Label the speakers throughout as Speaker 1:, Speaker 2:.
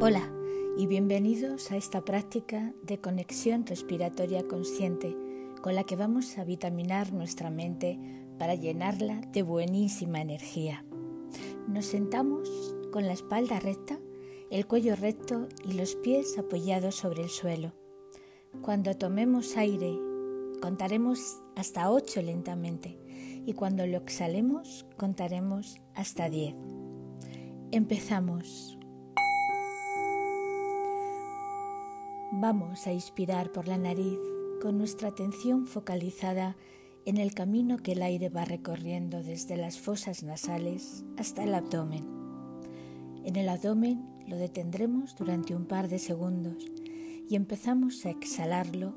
Speaker 1: Hola y bienvenidos a esta práctica de conexión respiratoria consciente con la que vamos a vitaminar nuestra mente para llenarla de buenísima energía. Nos sentamos con la espalda recta, el cuello recto y los pies apoyados sobre el suelo. Cuando tomemos aire, contaremos hasta 8 lentamente y cuando lo exhalemos, contaremos hasta 10. Empezamos. Vamos a inspirar por la nariz con nuestra atención focalizada en el camino que el aire va recorriendo desde las fosas nasales hasta el abdomen. En el abdomen lo detendremos durante un par de segundos y empezamos a exhalarlo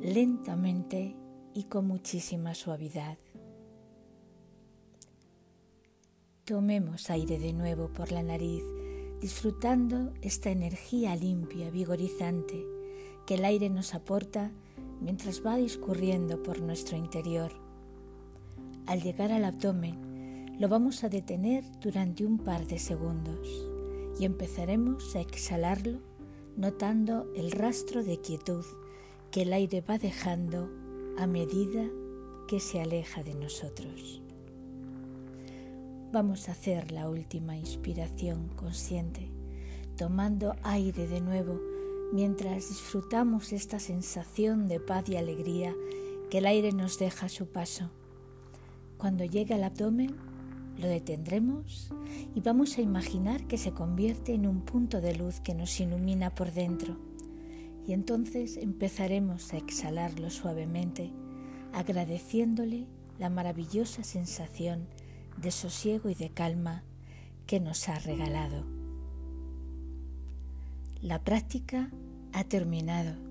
Speaker 1: lentamente y con muchísima suavidad. Tomemos aire de nuevo por la nariz disfrutando esta energía limpia, vigorizante, que el aire nos aporta mientras va discurriendo por nuestro interior. Al llegar al abdomen, lo vamos a detener durante un par de segundos y empezaremos a exhalarlo notando el rastro de quietud que el aire va dejando a medida que se aleja de nosotros. Vamos a hacer la última inspiración consciente, tomando aire de nuevo mientras disfrutamos esta sensación de paz y alegría que el aire nos deja a su paso. Cuando llegue al abdomen, lo detendremos y vamos a imaginar que se convierte en un punto de luz que nos ilumina por dentro. Y entonces empezaremos a exhalarlo suavemente, agradeciéndole la maravillosa sensación de sosiego y de calma que nos ha regalado. La práctica ha terminado